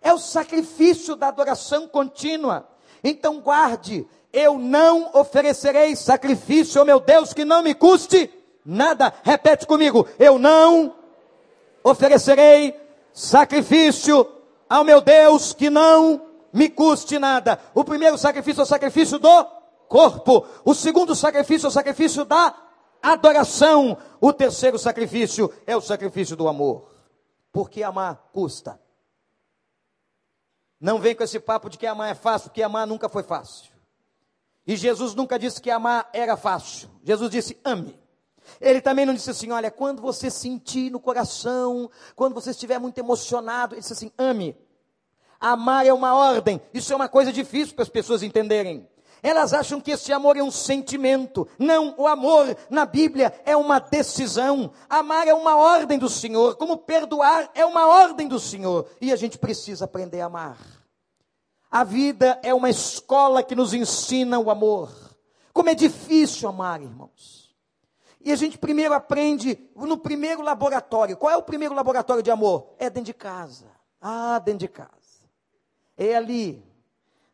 é o sacrifício da adoração contínua. Então guarde, eu não oferecerei sacrifício ao meu Deus que não me custe nada. Repete comigo, eu não oferecerei sacrifício ao meu Deus que não me custe nada. O primeiro sacrifício é o sacrifício do corpo. O segundo sacrifício é o sacrifício da adoração. O terceiro sacrifício é o sacrifício do amor. Porque amar custa. Não vem com esse papo de que amar é fácil, porque amar nunca foi fácil. E Jesus nunca disse que amar era fácil. Jesus disse: ame. Ele também não disse assim: olha, quando você sentir no coração, quando você estiver muito emocionado, ele disse assim: ame. Amar é uma ordem. Isso é uma coisa difícil para as pessoas entenderem. Elas acham que esse amor é um sentimento. Não, o amor na Bíblia é uma decisão. Amar é uma ordem do Senhor, como perdoar é uma ordem do Senhor. E a gente precisa aprender a amar. A vida é uma escola que nos ensina o amor. Como é difícil amar, irmãos. E a gente primeiro aprende no primeiro laboratório. Qual é o primeiro laboratório de amor? É dentro de casa. Ah, dentro de casa. É ali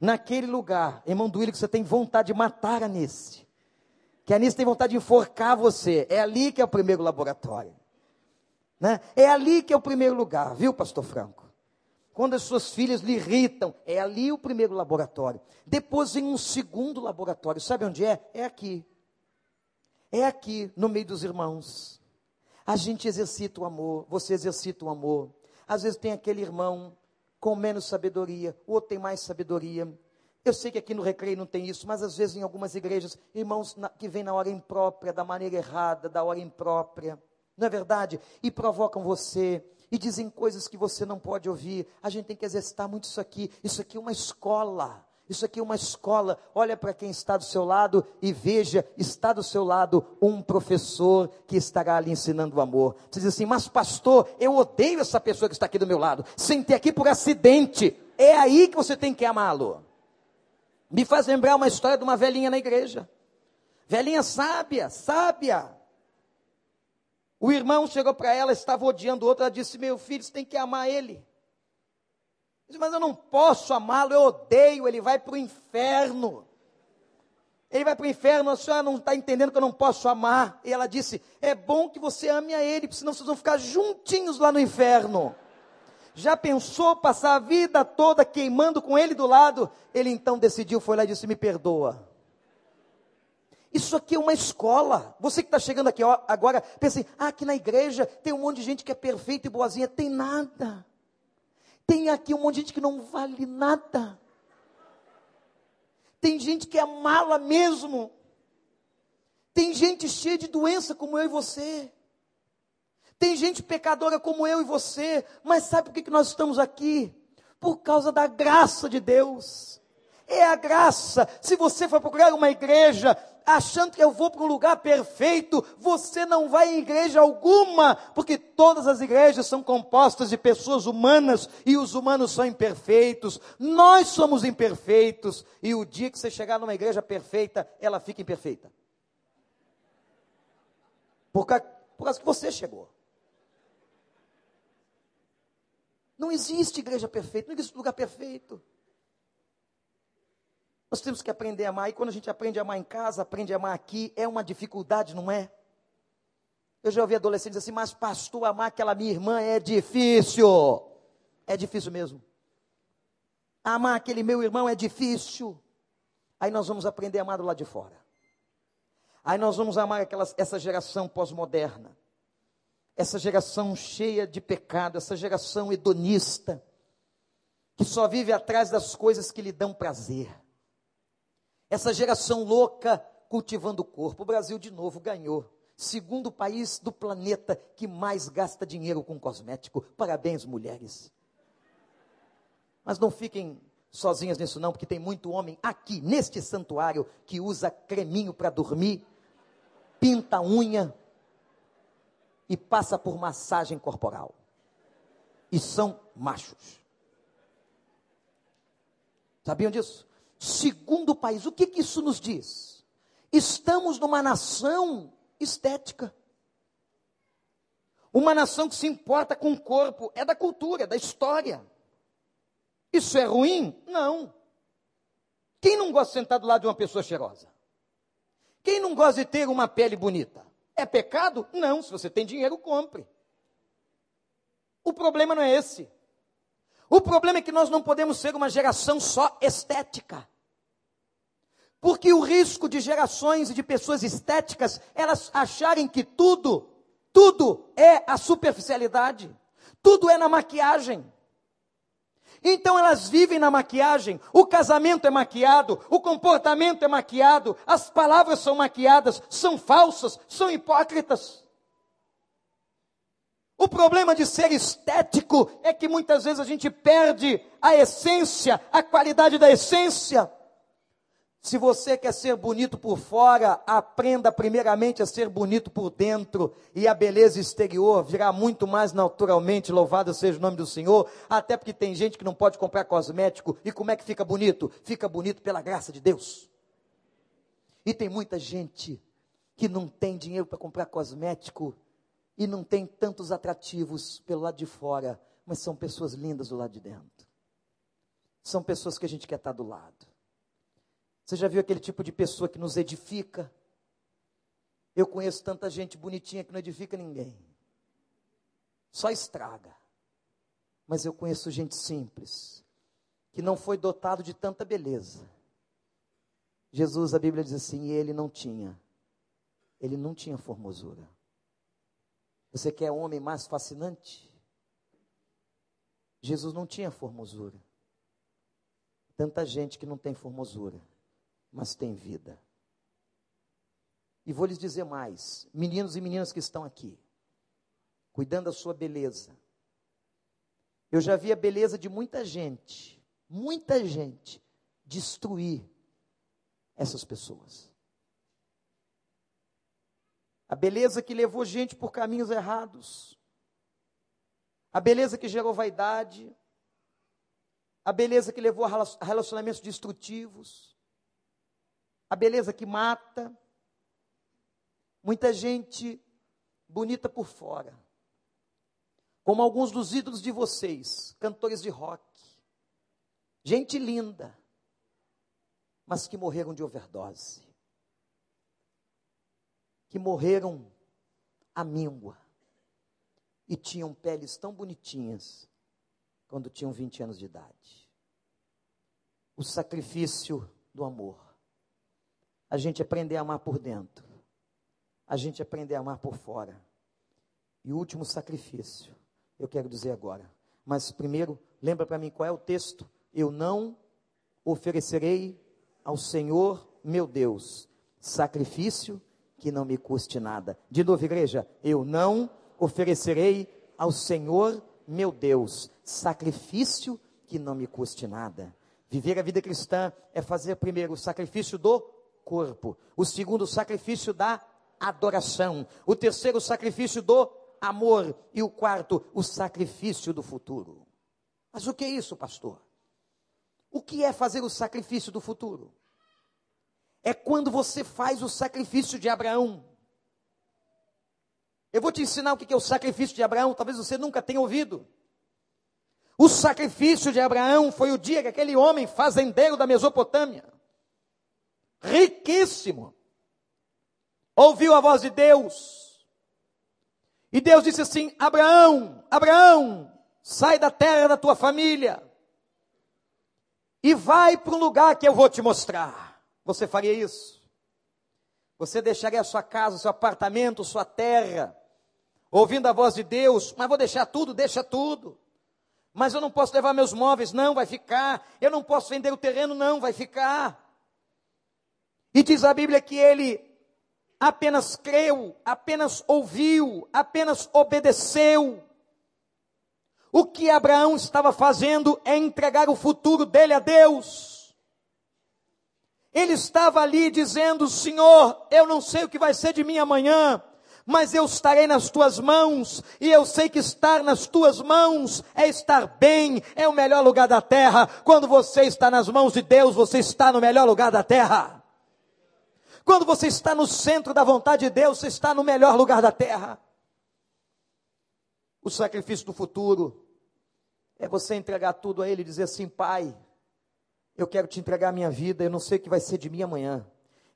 naquele lugar, irmão Willi, que você tem vontade de matar a Anice. Que a Anice tem vontade de enforcar você. É ali que é o primeiro laboratório. Né? É ali que é o primeiro lugar, viu, pastor Franco? Quando as suas filhas lhe irritam, é ali o primeiro laboratório. Depois vem um segundo laboratório. Sabe onde é? É aqui. É aqui, no meio dos irmãos. A gente exercita o amor, você exercita o amor. Às vezes tem aquele irmão com menos sabedoria, o outro tem mais sabedoria. Eu sei que aqui no recreio não tem isso, mas às vezes em algumas igrejas, irmãos na, que vêm na hora imprópria, da maneira errada, da hora imprópria, não é verdade? E provocam você, e dizem coisas que você não pode ouvir. A gente tem que exercitar muito isso aqui. Isso aqui é uma escola. Isso aqui é uma escola. Olha para quem está do seu lado e veja, está do seu lado um professor que estará lhe ensinando o amor. Você diz assim, mas pastor, eu odeio essa pessoa que está aqui do meu lado. Sentei aqui por acidente. É aí que você tem que amá-lo. Me faz lembrar uma história de uma velhinha na igreja. Velhinha sábia, sábia. O irmão chegou para ela, estava odiando o outro, ela disse: Meu filho, você tem que amar ele. Diz, mas eu não posso amá-lo, eu odeio, ele vai para o inferno. Ele vai para o inferno, a senhora não está entendendo que eu não posso amar. E ela disse: É bom que você ame a ele, porque senão vocês vão ficar juntinhos lá no inferno. Já pensou passar a vida toda queimando com ele do lado? Ele então decidiu, foi lá e disse: Me perdoa. Isso aqui é uma escola. Você que está chegando aqui ó, agora, pensa assim: ah, aqui na igreja tem um monte de gente que é perfeita e boazinha. Tem nada. Tem aqui um monte de gente que não vale nada. Tem gente que é mala mesmo. Tem gente cheia de doença como eu e você. Tem gente pecadora como eu e você. Mas sabe por que nós estamos aqui? Por causa da graça de Deus. É a graça. Se você for procurar uma igreja achando que eu vou para um lugar perfeito, você não vai em igreja alguma, porque todas as igrejas são compostas de pessoas humanas e os humanos são imperfeitos. Nós somos imperfeitos e o dia que você chegar numa igreja perfeita, ela fica imperfeita. Por causa, por causa que você chegou. Não existe igreja perfeita, não existe lugar perfeito. Nós temos que aprender a amar. E quando a gente aprende a amar em casa, aprende a amar aqui, é uma dificuldade, não é? Eu já ouvi adolescentes assim, mas pastor, amar aquela minha irmã é difícil. É difícil mesmo. Amar aquele meu irmão é difícil. Aí nós vamos aprender a amar do lado de fora. Aí nós vamos amar aquela, essa geração pós-moderna. Essa geração cheia de pecado, essa geração hedonista, que só vive atrás das coisas que lhe dão prazer. Essa geração louca cultivando o corpo. O Brasil, de novo, ganhou. Segundo país do planeta que mais gasta dinheiro com cosmético. Parabéns, mulheres. Mas não fiquem sozinhas nisso, não, porque tem muito homem aqui, neste santuário, que usa creminho para dormir, pinta a unha e passa por massagem corporal. E são machos. Sabiam disso? Segundo país. O que, que isso nos diz? Estamos numa nação estética. Uma nação que se importa com o corpo. É da cultura, é da história. Isso é ruim? Não. Quem não gosta de sentar do lado de uma pessoa cheirosa? Quem não gosta de ter uma pele bonita? É pecado? Não. Se você tem dinheiro, compre. O problema não é esse. O problema é que nós não podemos ser uma geração só estética. Porque o risco de gerações e de pessoas estéticas, elas acharem que tudo, tudo é a superficialidade, tudo é na maquiagem. Então elas vivem na maquiagem, o casamento é maquiado, o comportamento é maquiado, as palavras são maquiadas, são falsas, são hipócritas. O problema de ser estético é que muitas vezes a gente perde a essência, a qualidade da essência. Se você quer ser bonito por fora, aprenda primeiramente a ser bonito por dentro, e a beleza exterior virá muito mais naturalmente, louvado seja o nome do Senhor, até porque tem gente que não pode comprar cosmético, e como é que fica bonito? Fica bonito pela graça de Deus. E tem muita gente que não tem dinheiro para comprar cosmético, e não tem tantos atrativos pelo lado de fora, mas são pessoas lindas do lado de dentro. São pessoas que a gente quer estar do lado. Você já viu aquele tipo de pessoa que nos edifica? Eu conheço tanta gente bonitinha que não edifica ninguém. Só estraga. Mas eu conheço gente simples, que não foi dotado de tanta beleza. Jesus, a Bíblia diz assim, ele não tinha. Ele não tinha formosura. Você quer homem mais fascinante? Jesus não tinha formosura. Tanta gente que não tem formosura, mas tem vida. E vou lhes dizer mais, meninos e meninas que estão aqui, cuidando da sua beleza. Eu já vi a beleza de muita gente, muita gente, destruir essas pessoas. A beleza que levou gente por caminhos errados. A beleza que gerou vaidade. A beleza que levou a relacionamentos destrutivos. A beleza que mata. Muita gente bonita por fora. Como alguns dos ídolos de vocês, cantores de rock. Gente linda, mas que morreram de overdose que morreram à míngua e tinham peles tão bonitinhas quando tinham 20 anos de idade. O sacrifício do amor. A gente aprender a amar por dentro. A gente aprender a amar por fora. E o último sacrifício, eu quero dizer agora. Mas primeiro, lembra para mim qual é o texto? Eu não oferecerei ao Senhor meu Deus sacrifício que não me custe nada. De novo, igreja, eu não oferecerei ao Senhor meu Deus sacrifício que não me custe nada. Viver a vida cristã é fazer primeiro o sacrifício do corpo, o segundo o sacrifício da adoração, o terceiro o sacrifício do amor e o quarto o sacrifício do futuro. Mas o que é isso, pastor? O que é fazer o sacrifício do futuro? É quando você faz o sacrifício de Abraão. Eu vou te ensinar o que é o sacrifício de Abraão, talvez você nunca tenha ouvido. O sacrifício de Abraão foi o dia que aquele homem fazendeiro da Mesopotâmia, riquíssimo, ouviu a voz de Deus. E Deus disse assim: Abraão, Abraão, sai da terra da tua família e vai para um lugar que eu vou te mostrar. Você faria isso? Você deixaria a sua casa, seu apartamento, sua terra, ouvindo a voz de Deus, mas vou deixar tudo, deixa tudo. Mas eu não posso levar meus móveis, não, vai ficar. Eu não posso vender o terreno, não, vai ficar. E diz a Bíblia que ele apenas creu, apenas ouviu, apenas obedeceu. O que Abraão estava fazendo é entregar o futuro dele a Deus. Ele estava ali dizendo: Senhor, eu não sei o que vai ser de mim amanhã, mas eu estarei nas tuas mãos, e eu sei que estar nas tuas mãos é estar bem, é o melhor lugar da terra. Quando você está nas mãos de Deus, você está no melhor lugar da terra. Quando você está no centro da vontade de Deus, você está no melhor lugar da terra. O sacrifício do futuro é você entregar tudo a Ele e dizer assim: Pai, eu quero te entregar a minha vida, eu não sei o que vai ser de mim amanhã.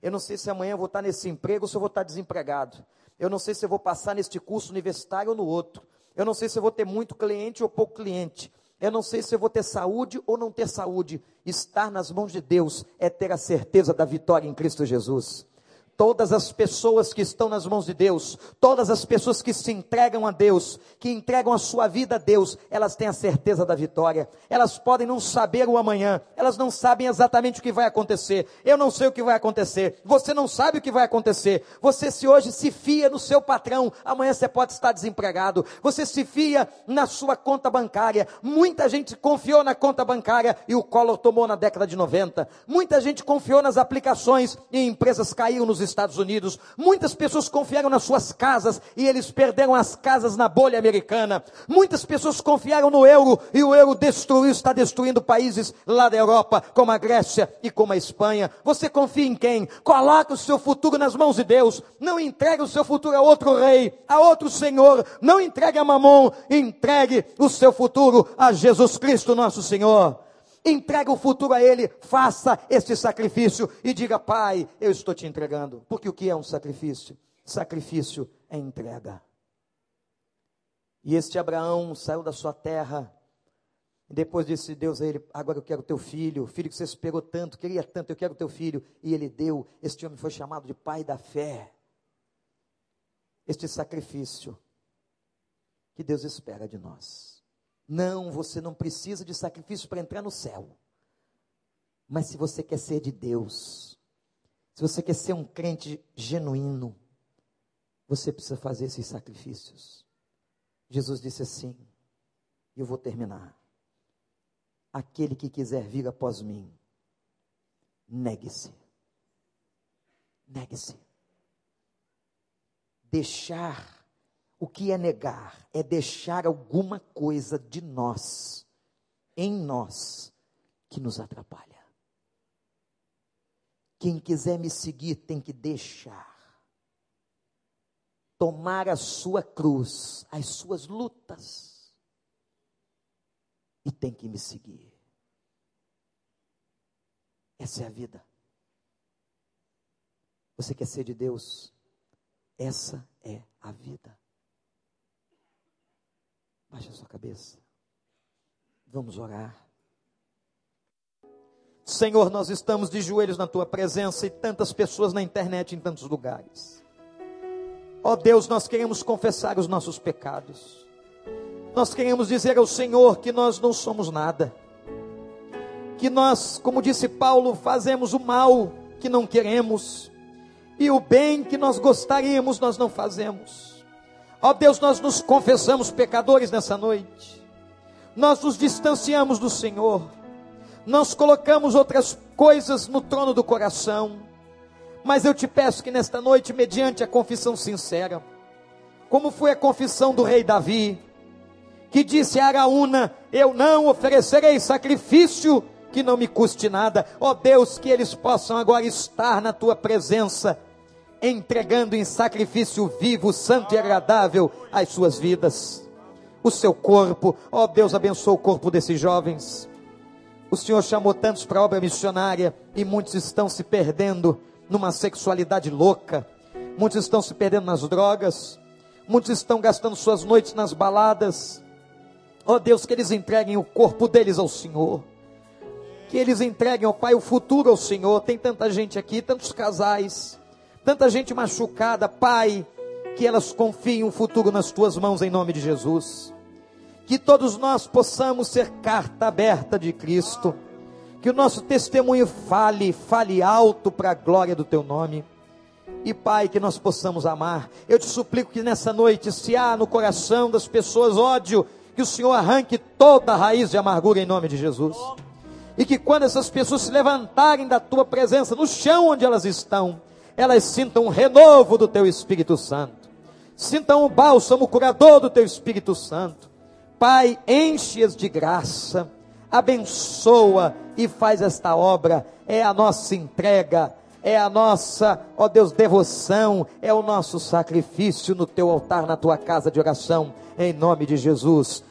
Eu não sei se amanhã eu vou estar nesse emprego ou se eu vou estar desempregado. Eu não sei se eu vou passar neste curso universitário ou no outro. Eu não sei se eu vou ter muito cliente ou pouco cliente. Eu não sei se eu vou ter saúde ou não ter saúde. Estar nas mãos de Deus é ter a certeza da vitória em Cristo Jesus. Todas as pessoas que estão nas mãos de Deus, todas as pessoas que se entregam a Deus, que entregam a sua vida a Deus, elas têm a certeza da vitória. Elas podem não saber o amanhã, elas não sabem exatamente o que vai acontecer. Eu não sei o que vai acontecer. Você não sabe o que vai acontecer. Você se hoje se fia no seu patrão, amanhã você pode estar desempregado. Você se fia na sua conta bancária. Muita gente confiou na conta bancária e o Collor tomou na década de 90. Muita gente confiou nas aplicações e empresas caíram nos Estados Unidos. Muitas pessoas confiaram nas suas casas e eles perderam as casas na bolha americana. Muitas pessoas confiaram no euro e o euro destruiu, está destruindo países lá da Europa, como a Grécia e como a Espanha. Você confia em quem? Coloque o seu futuro nas mãos de Deus. Não entregue o seu futuro a outro rei, a outro senhor. Não entregue a mamon. Entregue o seu futuro a Jesus Cristo, nosso Senhor entrega o futuro a Ele, faça este sacrifício e diga: Pai, eu estou te entregando. Porque o que é um sacrifício? Sacrifício é entrega. E este Abraão saiu da sua terra. Depois disse Deus a ele: Agora eu quero teu filho, filho que você esperou tanto, queria tanto, eu quero teu filho. E ele deu. Este homem foi chamado de pai da fé. Este sacrifício que Deus espera de nós. Não, você não precisa de sacrifício para entrar no céu. Mas se você quer ser de Deus, se você quer ser um crente genuíno, você precisa fazer esses sacrifícios. Jesus disse assim, e eu vou terminar. Aquele que quiser vir após mim, negue-se. Negue-se. Deixar o que é negar? É deixar alguma coisa de nós, em nós, que nos atrapalha. Quem quiser me seguir tem que deixar. Tomar a sua cruz, as suas lutas, e tem que me seguir. Essa é a vida. Você quer ser de Deus? Essa é a vida. Baixe a sua cabeça. Vamos orar. Senhor, nós estamos de joelhos na tua presença e tantas pessoas na internet em tantos lugares. Ó oh Deus, nós queremos confessar os nossos pecados. Nós queremos dizer ao Senhor que nós não somos nada. Que nós, como disse Paulo, fazemos o mal que não queremos e o bem que nós gostaríamos nós não fazemos. Ó oh Deus, nós nos confessamos pecadores nessa noite. Nós nos distanciamos do Senhor. Nós colocamos outras coisas no trono do coração. Mas eu te peço que nesta noite, mediante a confissão sincera, como foi a confissão do rei Davi, que disse a Araúna: Eu não oferecerei sacrifício que não me custe nada. Ó oh Deus, que eles possam agora estar na tua presença entregando em sacrifício vivo, santo e agradável as suas vidas, o seu corpo. Ó oh, Deus, abençoa o corpo desses jovens. O Senhor chamou tantos para a obra missionária e muitos estão se perdendo numa sexualidade louca, muitos estão se perdendo nas drogas, muitos estão gastando suas noites nas baladas. Ó oh, Deus, que eles entreguem o corpo deles ao Senhor. Que eles entreguem, oh, Pai, o futuro ao Senhor. Tem tanta gente aqui, tantos casais tanta gente machucada, Pai, que elas confiem um futuro nas tuas mãos em nome de Jesus. Que todos nós possamos ser carta aberta de Cristo. Que o nosso testemunho fale, fale alto para a glória do teu nome. E Pai, que nós possamos amar. Eu te suplico que nessa noite, se há no coração das pessoas ódio, que o Senhor arranque toda a raiz de amargura em nome de Jesus. E que quando essas pessoas se levantarem da tua presença, no chão onde elas estão, elas sintam um renovo do teu Espírito Santo. Sintam o bálsamo curador do teu Espírito Santo. Pai, enche-as de graça, abençoa e faz esta obra. É a nossa entrega, é a nossa, ó Deus, devoção, é o nosso sacrifício no teu altar, na tua casa de oração, em nome de Jesus.